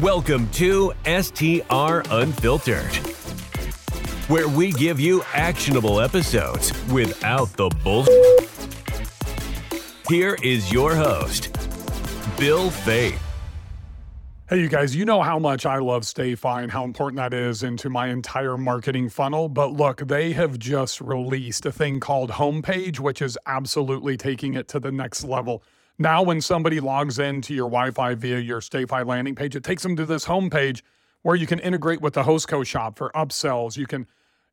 Welcome to STR Unfiltered, where we give you actionable episodes without the bullshit. Here is your host, Bill Faeth. Hey, you guys, you know how much I love StayFi and how important that is into my entire marketing funnel. But look, they have just released a thing called Homepage, which is absolutely taking it to the next level. Now, when somebody logs into your Wi Fi via your StayFi landing page, it takes them to this homepage where you can integrate with the Hostco shop for upsells. You can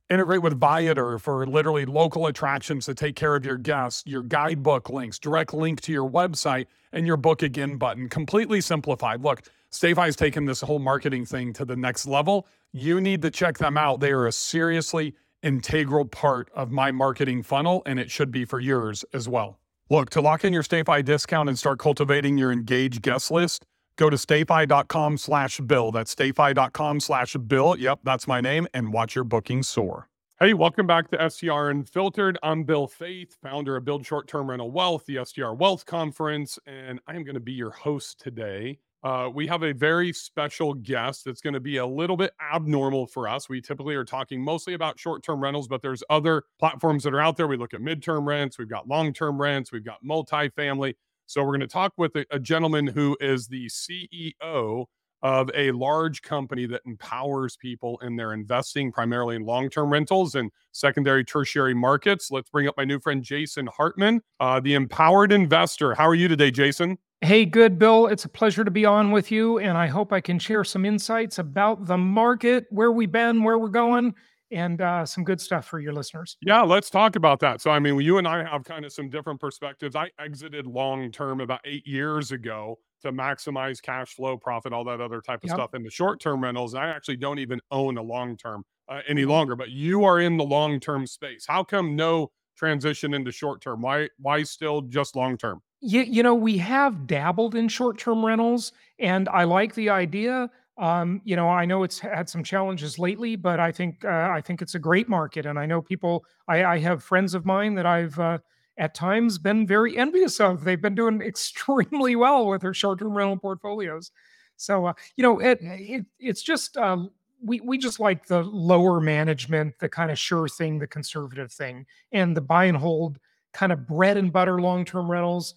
integrate with Viator for literally local attractions to take care of your guests, your guidebook links, direct link to your website, and your book again button. Completely simplified. Look, StayFi's taken this whole marketing thing to the next level. You need to check them out. They are a seriously integral part of my marketing funnel, and it should be for yours as well. Look, to lock in your StayFi discount and start cultivating your engaged guest list, go to stayfi.com slash bill. That's stayfi.com slash bill. Yep, that's my name, and watch your bookings soar. Hey, welcome back to STR Unfiltered. I'm Bill Faeth, founder of Build Short Term Rental Wealth, the STR Wealth Conference, and I am going to be your host today. Uh, we have a very special guest that's going to be a little bit abnormal for us. We typically are talking mostly about short term rentals, but there's other platforms that are out there. We look at midterm rents, we've got long term rents, we've got multifamily. So we're going to talk with a, a gentleman who is the CEO of a large company that empowers people in their investing primarily in long-term rentals and secondary tertiary markets let's bring up my new friend jason hartman uh, the empowered investor how are you today jason Hey, good, Bill. It's a pleasure to be on with you. And I hope I can share some insights about the market, where we've been, where we're going, and uh, some good stuff for your listeners. Yeah, let's talk about that. So, I mean, you and I have kind of some different perspectives. I exited long term about eight years ago to maximize cash flow, profit, all that other type of yep. stuff. In the short term rentals, I actually don't even own a long term uh, any longer, but you are in the long term space. How come no transition into short term? Why, why still just long term? You, you know, we have dabbled in short term rentals, and I like the idea. Um, you know, I know it's had some challenges lately, but I think uh, I think it's a great market, and I know people. I, I have friends of mine that I've uh, at times been very envious of. They've been doing extremely well with their short term rental portfolios. So, uh, you know, it, it it's just um, we we just like the lower management, the kind of sure thing, the conservative thing, and the buy and hold kind of bread and butter long term rentals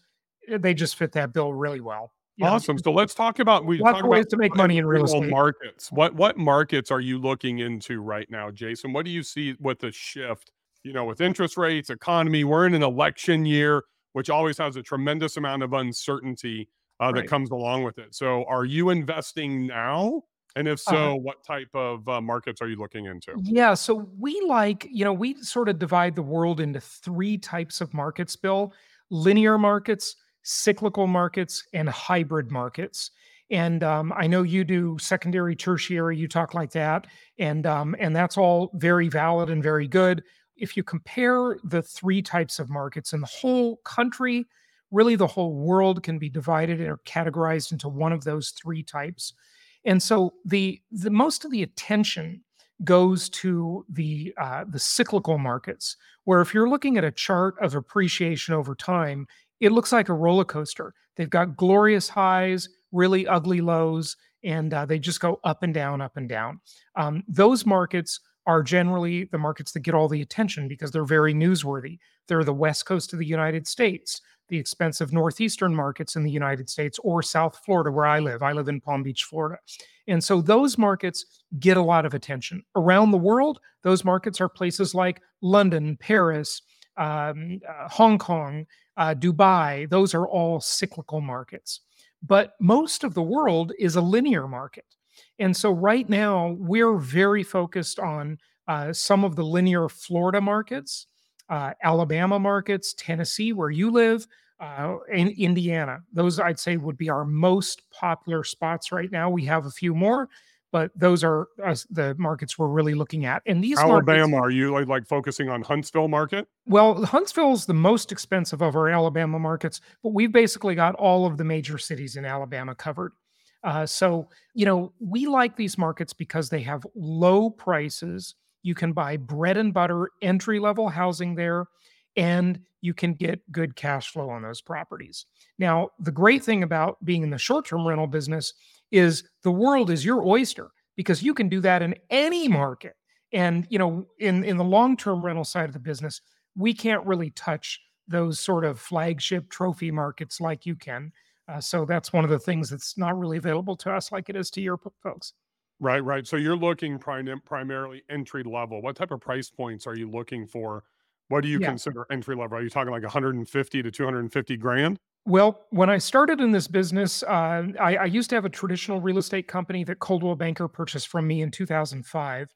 they just fit that bill really well. Awesome. So let's talk about we talk ways to make money in real estate markets. What what markets are you looking into right now, Jason? What do you see with the shift? You know, with interest rates, economy. We're in an election year, which always has a tremendous amount of uncertainty uh, that right. comes along with it. So, are you investing now? And if so, uh, what type of uh, markets are you looking into? Yeah, so we like, you know, we sort of divide the world into three types of markets, Bill linear markets, cyclical markets, and hybrid markets. And um, I know you do secondary, tertiary. You talk like that, and um, and that's all very valid and very good. If you compare the three types of markets in the whole country, really the whole world can be divided or categorized into one of those three types. And so the the most of the attention goes to the uh, the cyclical markets, where if you're looking at a chart of appreciation over time, it looks like a roller coaster. They've got glorious highs, really ugly lows, and uh, they just go up and down, up and down. Um, those markets are generally the markets that get all the attention because they're very newsworthy. They're the west coast of the United States, the expensive northeastern markets in the United States, or South Florida, where I live. I live in Palm Beach, Florida. And so those markets get a lot of attention. Around the world, those markets are places like London, Paris, um, uh, Hong Kong, uh, Dubai, those are all cyclical markets. But most of the world is a linear market. And so right now, we're very focused on uh, some of the linear Florida markets, uh, Alabama markets, Tennessee, where you live, uh, in Indiana. Those I'd say would be our most popular spots right now. We have a few more, but those are uh, the markets we're really looking at. And these Alabama, markets, are you like, like focusing on Huntsville market? Well, Huntsville is the most expensive of our Alabama markets, but we've basically got all of the major cities in Alabama covered. Uh, so, you know, we like these markets because they have low prices. You can buy bread and butter entry level housing there, and you can get good cash flow on those properties. Now, the great thing about being in the short term rental business is the world is your oyster because you can do that in any market. And you know, in in the long-term rental side of the business, we can't really touch those sort of flagship trophy markets like you can. Uh, so that's one of the things that's not really available to us like it is to your folks. Right, right. So you're looking prim- primarily entry level. What type of price points are you looking for? What do you Yeah. consider entry level? Are you talking like 150 to 250 grand? Well, when I started in this business, uh, I, I used to have a traditional real estate company that Coldwell Banker purchased from me in 2005.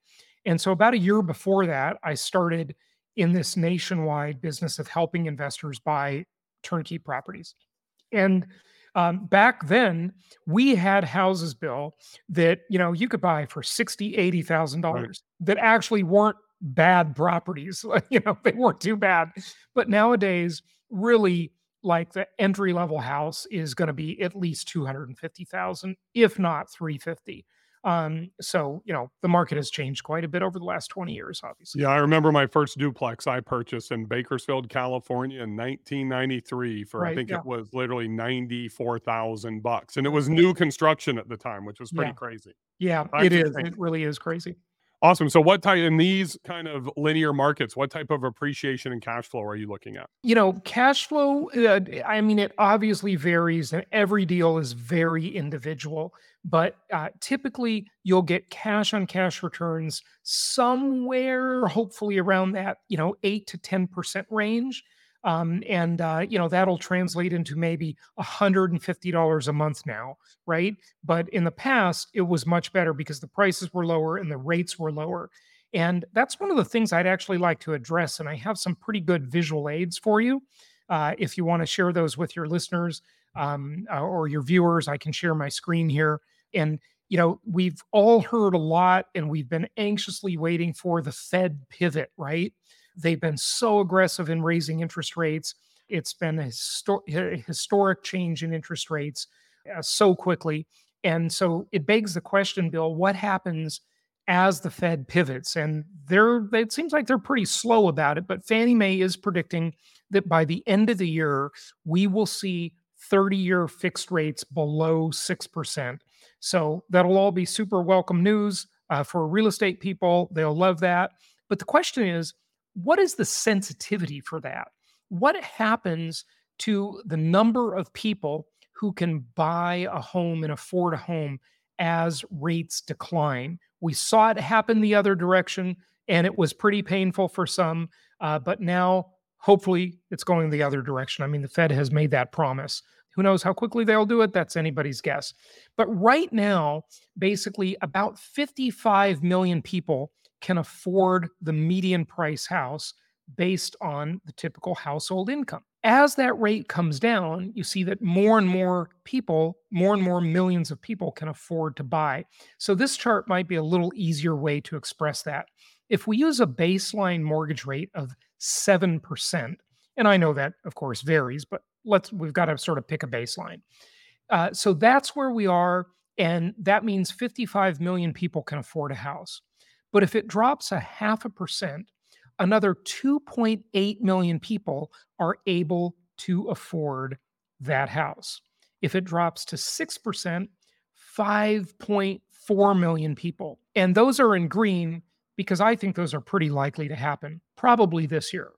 And so, about a year before that, I started in this nationwide business of helping investors buy turnkey properties. And um, back then, we had houses, Bill, that you know you could buy for sixty, eighty thousand Right. dollars that actually weren't bad properties. you know, they weren't too bad. But nowadays, really, like the entry level house is going to be at least two hundred and fifty thousand, if not three fifty. Um, so you know, the market has changed quite a bit over the last twenty years, obviously. Yeah, I remember my first duplex I purchased in Bakersfield, California in 1993 for I think Yeah. it was literally 94,000 bucks and it was new construction at the time, which was pretty Yeah. crazy. Yeah, it have It really is crazy. Awesome. So what type in these kind of linear markets, what type of appreciation and cash flow are you looking at? You know, cash flow, uh, I mean, it obviously varies and every deal is very individual, but uh, typically you'll get cash on cash returns somewhere, hopefully around that, you know, 8 to 10% range. Um, and, uh, you know, that'll translate into maybe $150 a month now, right? But in the past, it was much better because the prices were lower and the rates were lower. And that's one of the things I'd actually like to address. And I have some pretty good visual aids for you. Uh, if you want to share those with your listeners um, uh, or your viewers, I can share my screen here. And, you know, we've all heard a lot and we've been anxiously waiting for the Fed pivot, right? They've been so aggressive in raising interest rates. It's been a, histo- a historic change in interest rates uh, so quickly. And so it begs the question, Bill, what happens as the Fed pivots? And they're it seems like they're pretty slow about it, but Fannie Mae is predicting that by the end of the year, we will see 30-year fixed rates below 6%. So that'll all be super welcome news uh, for real estate people. They'll love that. But the question is, what is the sensitivity for that? What happens to the number of people who can buy a home and afford a home as rates decline? We saw it happen the other direction, and it was pretty painful for some. Uh, but now, hopefully, it's going the other direction. I mean, the Fed has made that promise. Who knows how quickly they'll do it? That's anybody's guess. But right now, basically, about 55 million people can afford the median price house based on the typical household income. As that rate comes down, you see that more and more people, more and more millions of people can afford to buy. So, this chart might be a little easier way to express that. If we use a baseline mortgage rate of 7%, and I know that, of course, varies, but let's we've got to sort of pick a baseline. Uh, so that's where we are, and that means 55 million people can afford a house. But if it drops a half a percent, another 2.8 million people are able to afford that house. If it drops to 6%, 5.4 million people. And those are in green because I think those are pretty likely to happen, probably this year.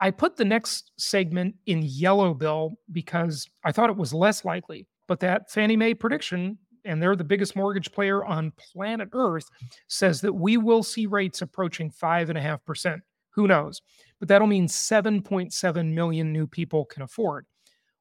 I put the next segment in yellow, Bill, because I thought it was less likely. But that Fannie Mae prediction, and they're the biggest mortgage player on planet Earth, says that we will see rates approaching 5.5%. Who knows? But that'll mean 7.7 million new people can afford.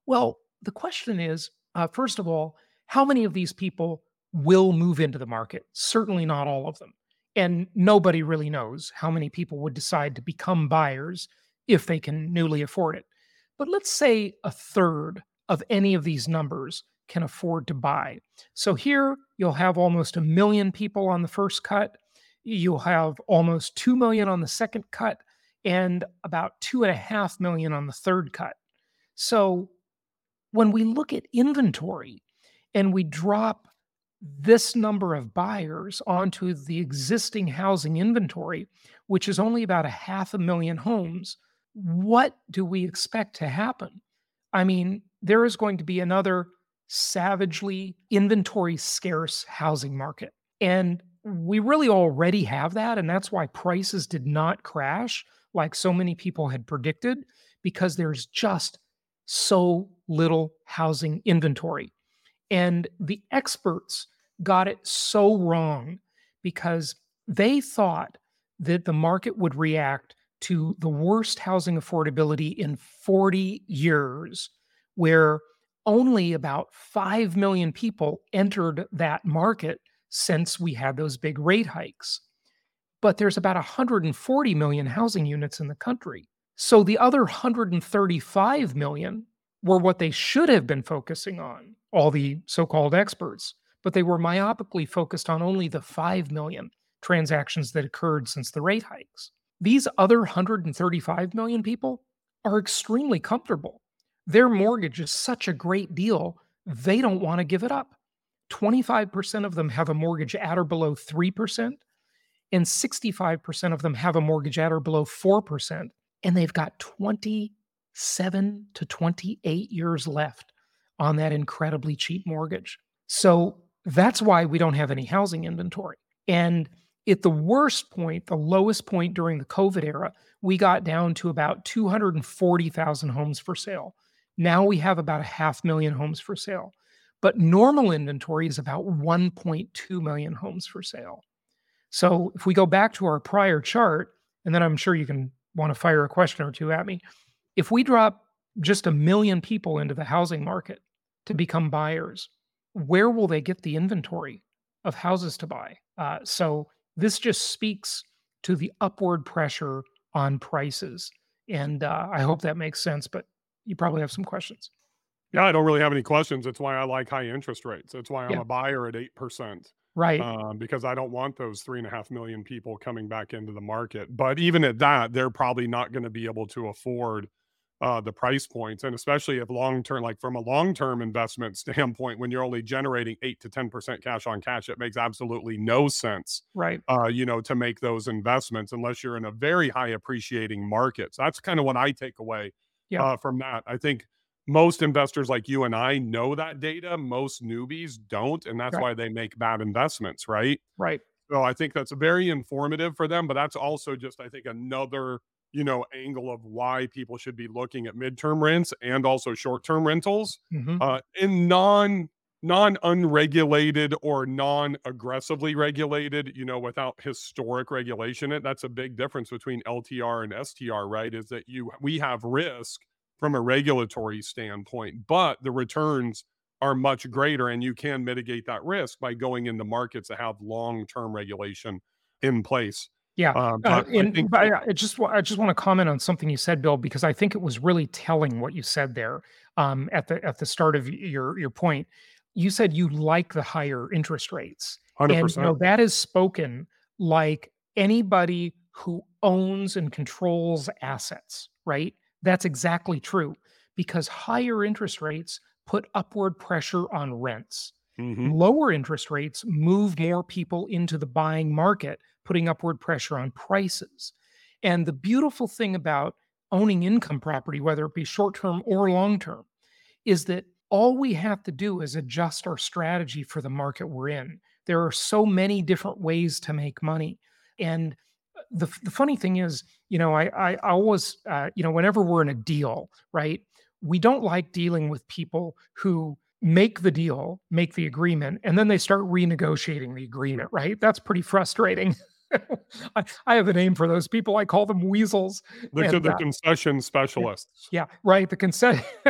Well, the question is uh, first of all, how many of these people will move into the market? Certainly not all of them. And nobody really knows how many people would decide to become buyers if they can newly afford it. But let's say a third of any of these numbers can afford to buy. So here you'll have almost a million people on the first cut. You'll have almost 2 million on the second cut and about two and a half million on the third cut. So when we look at inventory and we drop this number of buyers onto the existing housing inventory, which is only about a half a million homes, what do we expect to happen? I mean, there is going to be another savagely inventory scarce housing market. And we really already have that. And that's why prices did not crash like so many people had predicted, because there's just so little housing inventory. And the experts got it so wrong because they thought that the market would react to the worst housing affordability in 40 years, where only about 5 million people entered that market since we had those big rate hikes. But there's about 140 million housing units in the country. So the other 135 million were what they should have been focusing on, all the so called experts, but they were myopically focused on only the 5 million transactions that occurred since the rate hikes. These other 135 million people are extremely comfortable. Their mortgage is such a great deal, they don't want to give it up. 25% of them have a mortgage at or below 3%, and 65% of them have a mortgage at or below 4%, and they've got 27 to 28 years left on that incredibly cheap mortgage. So that's why we don't have any housing inventory. And at the worst point, the lowest point during the COVID era, we got down to about 240,000 homes for sale. Now we have about a half million homes for sale. But normal inventory is about 1.2 million homes for sale. So if we go back to our prior chart, and then I'm sure you can want to fire a question or two at me. If we drop just a million people into the housing market to become buyers, where will they get the inventory of houses to buy? Uh, so this just speaks to the upward pressure on prices. And uh, I hope that makes sense, but you probably have some questions. Yeah, I don't really have any questions. That's why I like high interest rates. That's why I'm Yeah. a buyer at 8%. Right. Um, because I don't want those three and a half million people coming back into the market. But even at that, they're probably not going to be able to afford uh, the price points. And especially if long term, like from a long term investment standpoint, when you're only generating eight to 10% cash on cash, it makes absolutely no sense, right. uh, you know, to make those investments unless you're in a very high appreciating market. So that's kind of what I take away Yeah. uh, from that. I think most investors like you and I know that data. Most newbies don't. And that's Right. why they make bad investments, right? Right. So I think that's very informative for them, but that's also just, I think, another, you know, angle of why people should be looking at midterm rents and also short-term rentals hmm uh, in non non unregulated or non aggressively regulated, you know, without historic regulation. It that's a big difference between LTR and STR, right? Is that you we have risk from a regulatory standpoint, but the returns are much greater and you can mitigate that risk by going into markets that have long-term regulation in place. Yeah. Um, so Uh, I, I and think but I I just I just want to comment on something you said, Bill, because I think it was really telling what you said there um, at the at the start of your your point. You said you like the higher interest rates, and you know that is spoken like anybody who owns and controls assets, right? That's exactly true because higher interest rates put upward pressure on rents. Mhm. Lower interest rates move more people into the buying market, putting upward pressure on prices. And the beautiful thing about owning income property, whether it be short term or long term, is that all we have to do is adjust our strategy for the market we're in. There are so many different ways to make money. And uh, the, the funny thing is, you know, I, I always, uh, you know, whenever we're in a deal, right, we don't like dealing with people who make the deal, make the agreement, and then they start renegotiating the agreement, right? That's pretty frustrating. I, I have a name for those people. I call them weasels. The, And, the uh, concession specialists. yeah, right. The concession.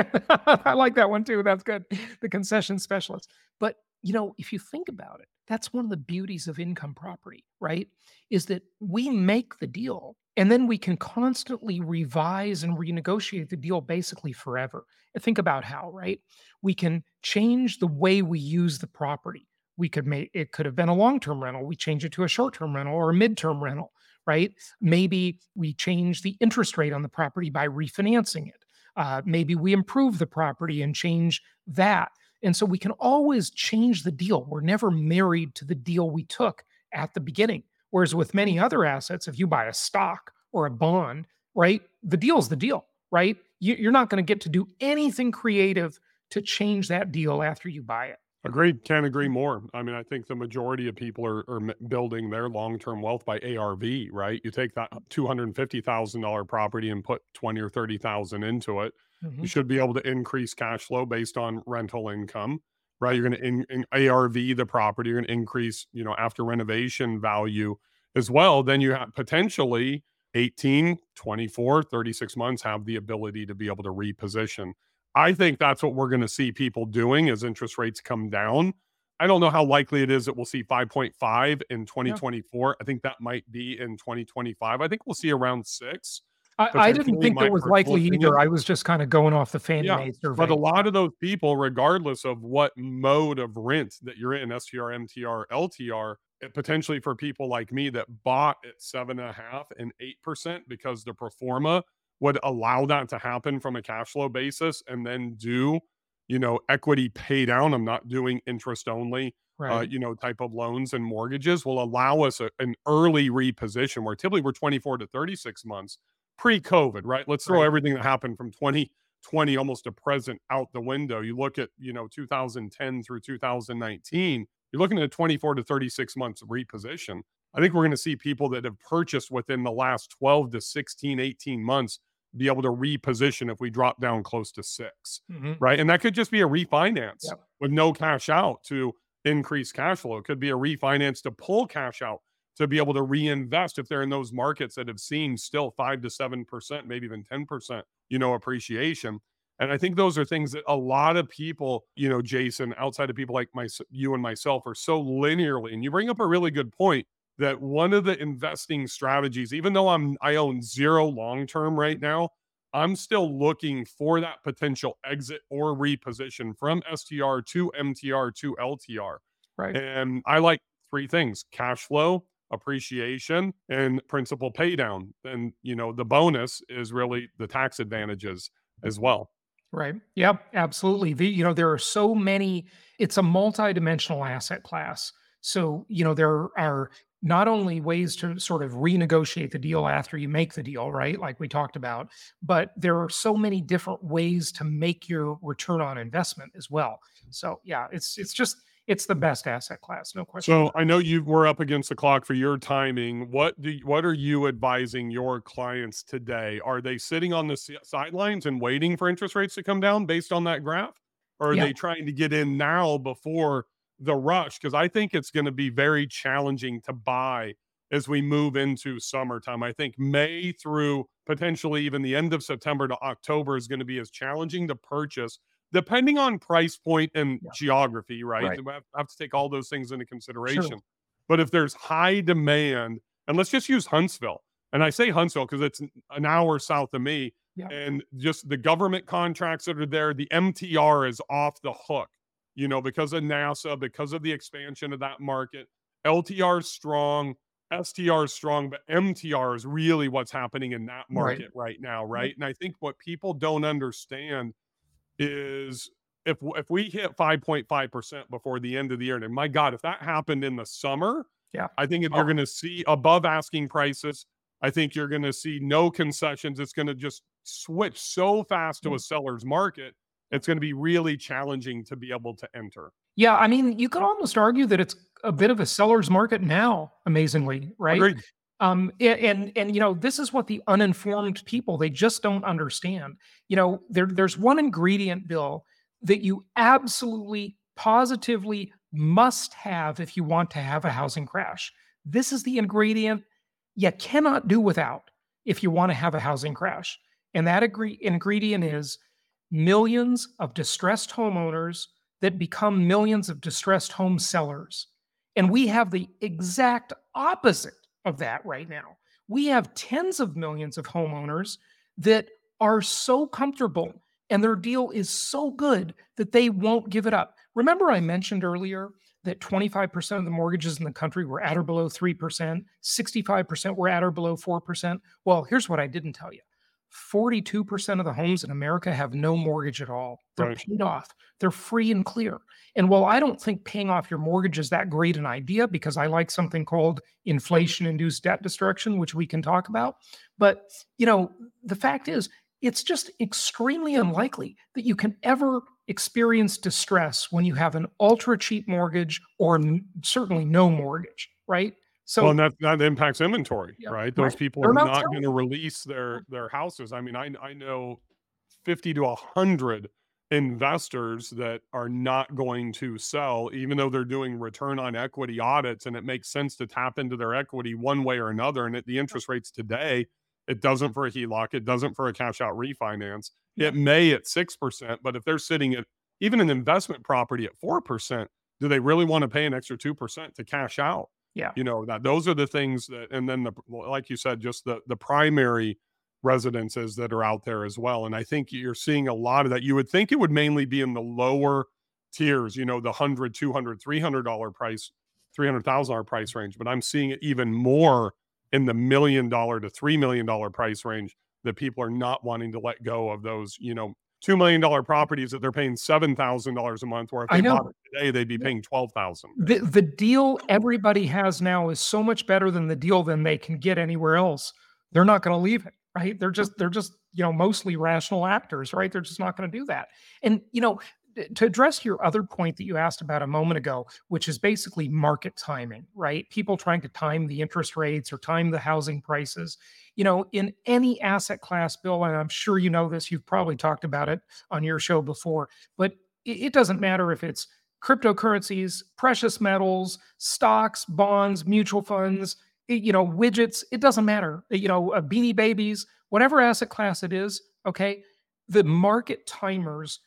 I like that one too. That's good. The concession specialist. But, you know, if you think about it, that's one of the beauties of income property, right? Is that we make the deal and then we can constantly revise and renegotiate the deal basically forever. Think about how, right? We can change the way we use the property. We could make it could have been a long term rental. We change it to a short term rental or a mid term rental, right? Maybe we change the interest rate on the property by refinancing it. Uh, maybe we improve the property and change that. And so we can always change the deal. We're never married to the deal we took at the beginning. Whereas with many other assets, if you buy a stock or a bond, right, the deal's the deal, right? You, you're not going to get to do anything creative to change that deal after you buy it. Agreed. Can't agree more. I mean, I think the majority of people are, are building their long term wealth by ARV, right? You take that two hundred and fifty thousand dollar property and put twenty or thirty thousand into it. Mm-hmm. You should be able to increase cash flow based on rental income, right? You're going to ARV the property. You're going to increase, you know, after renovation value as well. Then you have potentially 18, 24, 36 months have the ability to be able to reposition. I think that's what we're going to see people doing as interest rates come down. I don't know how likely it is that we'll see 5.5 in 2024. Yeah. I think that might be in 2025. I think we'll see around six. I, I didn't think that was likely either. I was just kind of going off the fan yeah. But a lot of those people, regardless of what mode of rent that you're in, STR, MTR, LTR, eh, potentially for people like me that bought at seven and a half and eight percent because the pro forma would allow that to happen from a cash flow basis and then do you know equity pay down i'm not doing interest only uh, right. uh, you know type of loans and mortgages will allow us a, an early reposition where typically we're 24 to 36 months pre-covid right let's throw right. everything that happened from 2020 almost to present out the window you look at you know 2010 through 2019 you're looking at a 24 to 36 months reposition i think we're going to see people that have purchased within the last 12 to 16 18 months be able to reposition if we drop down close to 6 mm-hmm. right? And that could just be a refinance with no cash out to increase cash flow. It could be a refinance to pull cash out to be able to reinvest if they're in those markets that have seen still five to seven percent, maybe even 10%, you know, appreciation. And I think those are things that a lot of people, you know, Jason, outside of people like my you and myself, are so linearly. And you bring up a really good point that one of the investing strategies, even though I'm I own zero long term right now, I'm still looking for that potential exit or reposition from STR to MTR to LTR. Right. And I like three things cash flow, appreciation, and principal pay down. And, you know, the bonus is really the tax advantages as well. Right. Yep. Absolutely. The, you know, there are so many, it's a multi-dimensional asset class. So, you know, there are not only ways to sort of renegotiate the deal after you make the deal, right? Like we talked about, but there are so many different ways to make your return on investment as well. So yeah, it's it's just it's the best asset class, no question. So I know you were up against the clock for your timing. What do what are you advising your clients today? Are they sitting on the sidelines and waiting for interest rates to come down based on that graph, or are yeah. they trying to get in now before the rush because I think it's going to be very challenging to buy as we move into summertime. I think May through potentially even the end of September to October is going to be as challenging to purchase, depending on price point and yeah. geography, right? right? We have to take all those things into consideration. Sure. But if there's high demand, and let's just use Huntsville, and I say Huntsville because it's an hour south of me, yeah. and just the government contracts that are there, the MTR is off the hook you know, because of NASA, because of the expansion of that market. LTR is strong, STR is strong, but MTR is really what's happening in that market right, right now, right? And I think what people don't understand is if if we hit 5.5% before the end of the year, and my God, if that happened in the summer, yeah, I think if oh. you're going to see above asking prices, I think you're going to see no concessions. It's going to just switch so fast to a mm. seller's market it's going to be really challenging to be able to enter. Yeah, I mean, you could almost argue that it's a bit of a seller's market now, amazingly, right? Agreed. Um, and, and and you know, this is what the uninformed people they just don't understand. You know, there there's one ingredient, Bill, that you absolutely positively must have if you want to have a housing crash. This is the ingredient you cannot do without if you want to have a housing crash. And that agree- ingredient is millions of distressed homeowners that become millions of distressed home sellers. And we have the exact opposite of that right now. We have tens of millions of homeowners that are so comfortable and their deal is so good that they won't give it up. Remember, I mentioned earlier that 25% of the mortgages in the country were at or below 3%, 65% were at or below 4%. Well, here's what I didn't tell you 42% of the homes in America have no mortgage at all. They're right. paid off. They're free and clear. And while I don't think paying off your mortgage is that great an idea because I like something called inflation induced debt destruction, which we can talk about, but you know, the fact is it's just extremely unlikely that you can ever experience distress when you have an ultra cheap mortgage or certainly no mortgage, right? So well, and that that impacts inventory, yeah, right? Those right. people They're are not going to release their their houses. I mean, I I know 50 to 100 investors that are not going to sell even though they're doing return on equity audits and it makes sense to tap into their equity one way or another and at the interest rates today it doesn't for a HELOC it doesn't for a cash out refinance it may at 6% but if they're sitting at even an investment property at 4% do they really want to pay an extra 2% to cash out yeah you know that those are the things that and then the like you said just the the primary residences that are out there as well. And I think you're seeing a lot of that. You would think it would mainly be in the lower tiers, you know, the 100, 200, 300 dollar price, $300,000 price range, but I'm seeing it even more in the million dollar to 3 million dollar price range that people are not wanting to let go of those, you know, $2 million properties that they're paying $7,000 a month, where if they bought it today, they'd be paying 12000 the, the deal everybody has now is so much better than the deal than they can get anywhere else. They're not going to leave it right? They're just they're just you know mostly rational actors, right? They're just not going to do that. And you know, Eh, to address your other point that you asked about a moment ago, which is basically market timing, right? People trying to time the interest rates or time the housing prices. You know, in any asset class, Bill, and I'm sure you know this, you've probably talked about it on your show before, but it doesn't matter if it's cryptocurrencies, precious metals, stocks, bonds, mutual funds, eh, you know, widgets, it doesn't matter. Eh, you know, uh, beanie babies, whatever asset class it is, okay, the market timers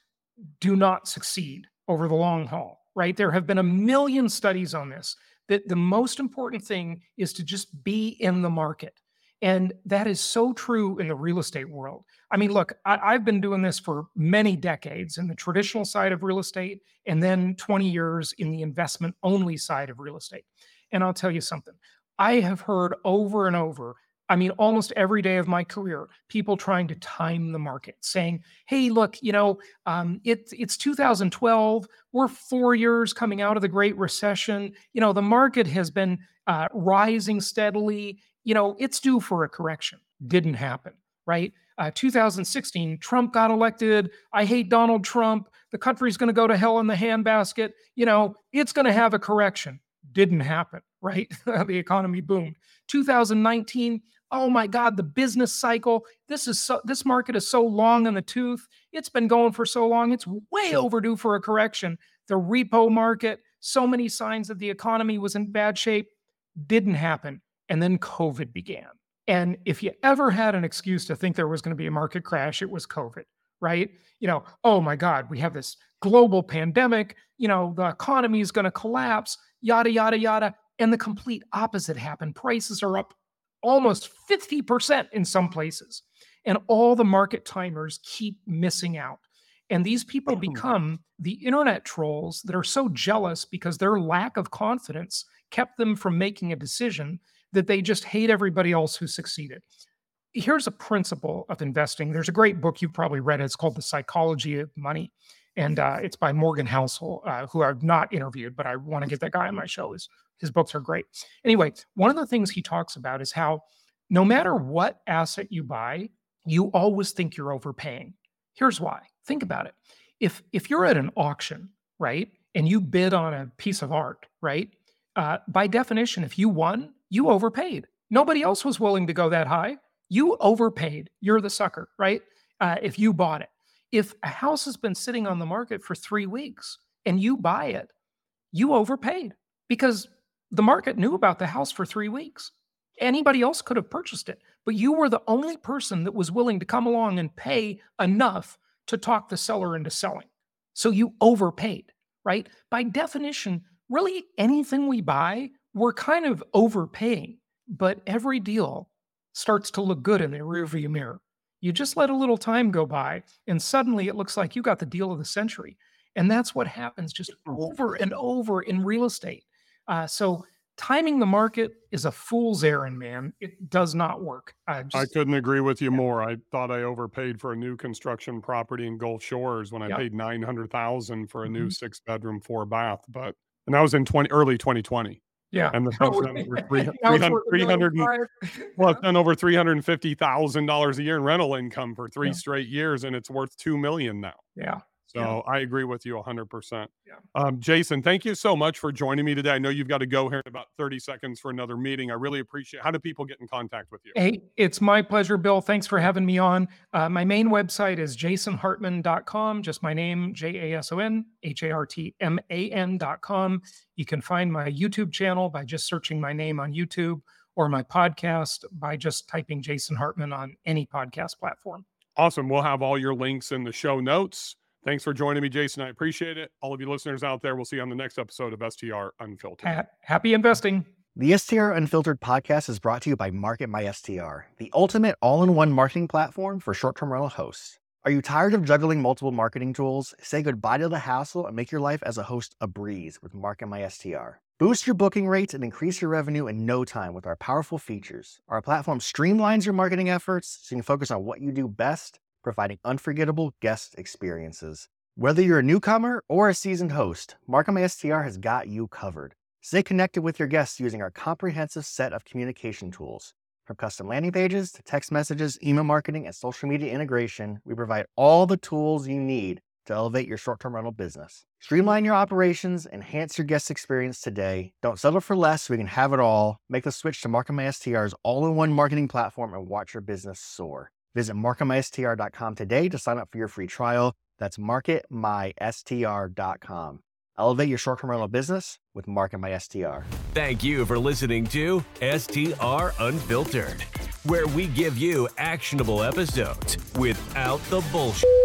do not succeed over the long haul, right? There have been a million studies on this that the most important thing is to just be in the market. And that is so true in the real estate world. I mean, look, I, have been doing this for many decades in the traditional side of real estate, and then 20 years in the investment only side of real estate. And I'll tell you something I have heard over and over, I mean, almost every day of my career, people trying to time the market, saying, "Hey, look, you know, um, it, it's 2012. We're four years coming out of the Great Recession. You know, the market has been uh, rising steadily. You know, it's due for a correction. Didn't happen, right? Uh, 2016, Trump got elected. I hate Donald Trump. The country's going to go to hell in the handbasket. You know, it's going to have a correction. Didn't happen right? the economy boomed. 2019, oh my God, the business cycle. This is so, this market is so long in the tooth. It's been going for so long. It's way overdue for a correction. The repo market, so many signs that the economy was in bad shape, didn't happen. And then COVID began. And if you ever had an excuse to think there was going to be a market crash, it was COVID, right? You know, oh my God, we have this global pandemic. You know, the economy is going to collapse, yada, yada, yada. And the complete opposite happened. Prices are up almost 50% in some places. And all the market timers keep missing out. And these people become the internet trolls that are so jealous because their lack of confidence kept them from making a decision that they just hate everybody else who succeeded. Here's a principle of investing. There's a great book you've probably read. It's called The Psychology of Money. And uh, it's by Morgan Housel, uh, who I've not interviewed, but I want to get that guy on my show. His, his books are great. Anyway, one of the things he talks about is how no matter what asset you buy, you always think you're overpaying. Here's why. Think about it. If if you're at an auction, right, and you bid on a piece of art, right, uh, by definition, if you won, you overpaid. Nobody else was willing to go that high. You overpaid. You're the sucker, right? Uh, if you bought it. If a house has been sitting on the market for three weeks and you buy it, you overpaid because the market knew about the house for three weeks. Anybody else could have purchased it, but you were the only person that was willing to come along and pay enough to talk the seller into selling. So you overpaid, right? By definition, really anything we buy, we're kind of overpaying, but every deal starts to look good in the rearview mirror. You just let a little time go by, and suddenly it looks like you got the deal of the century. And that's what happens just hmm. over and over in real estate. Uh, so timing the market is a fool's errand, man. It does not work. I, just, I couldn't agree with you yeah. more. I thought I overpaid for a new construction property in Gulf Shores when I yep. paid nine hundred thousand for a mm-hmm. new six bedroom, four bath. But and that was in twenty early twenty twenty. Yeah. And the house done over 300, 300 well, it's done over $350,000 a year in rental income for three yeah. straight years and it's worth 2 million now. Yeah. So Yeah. I agree with you 100%. Yeah. Um, Jason, thank you so much for joining me today. I know you've got to go here in about 30 seconds for another meeting. I really appreciate How do people get in contact with you? Hey, it's my pleasure, Bill. Thanks for having me on. Uh, my main website is jasonhartman.com, just my name, J A S O N H A R T M A N.com. You can find my YouTube channel by just searching my name on YouTube or my podcast by just typing Jason Hartman on any podcast platform. Awesome. We'll have all your links in the show notes. Thanks for joining me, Jason. I appreciate it. All of you listeners out there, we'll see you on the next episode of STR Unfiltered. Ha- happy investing. The STR Unfiltered podcast is brought to you by Market My STR, the ultimate all in one marketing platform for short term rental hosts. Are you tired of juggling multiple marketing tools? Say goodbye to the hassle and make your life as a host a breeze with Market My STR. Boost your booking rates and increase your revenue in no time with our powerful features. Our platform streamlines your marketing efforts so you can focus on what you do best, providing unforgettable guest experiences. Whether you're a newcomer or a seasoned host, Market My STR has got you covered. Stay connected with your guests using our comprehensive set of communication tools. From custom landing pages to text messages, email marketing, and social media integration, we provide all the tools you need to elevate your short term rental business. Streamline your operations, enhance your guest experience today. Don't settle for less we can have it all. Make the switch to Market My STR's all in one marketing platform and watch your business soar. Visit marketmystr.com today to sign up for your free trial. That's marketmystr.com. Elevate your short term rental business with Market My STR. Thank you for listening to STR Unfiltered, where we give you actionable episodes without the bullshit.